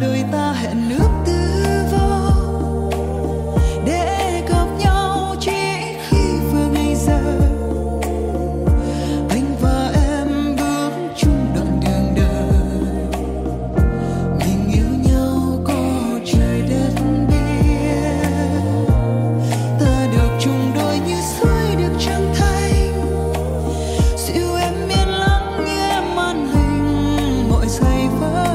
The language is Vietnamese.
đôi ta hẹn nước tư vô. Để gặp nhau chỉ khi vừa ngày giờ. Anh và em bước chung đoạn đường đời. Mình yêu nhau có trời đất biết. Ta được chung đôi như suối được trăng thay dịu em yên lắng như màn hình mọi giây vỡ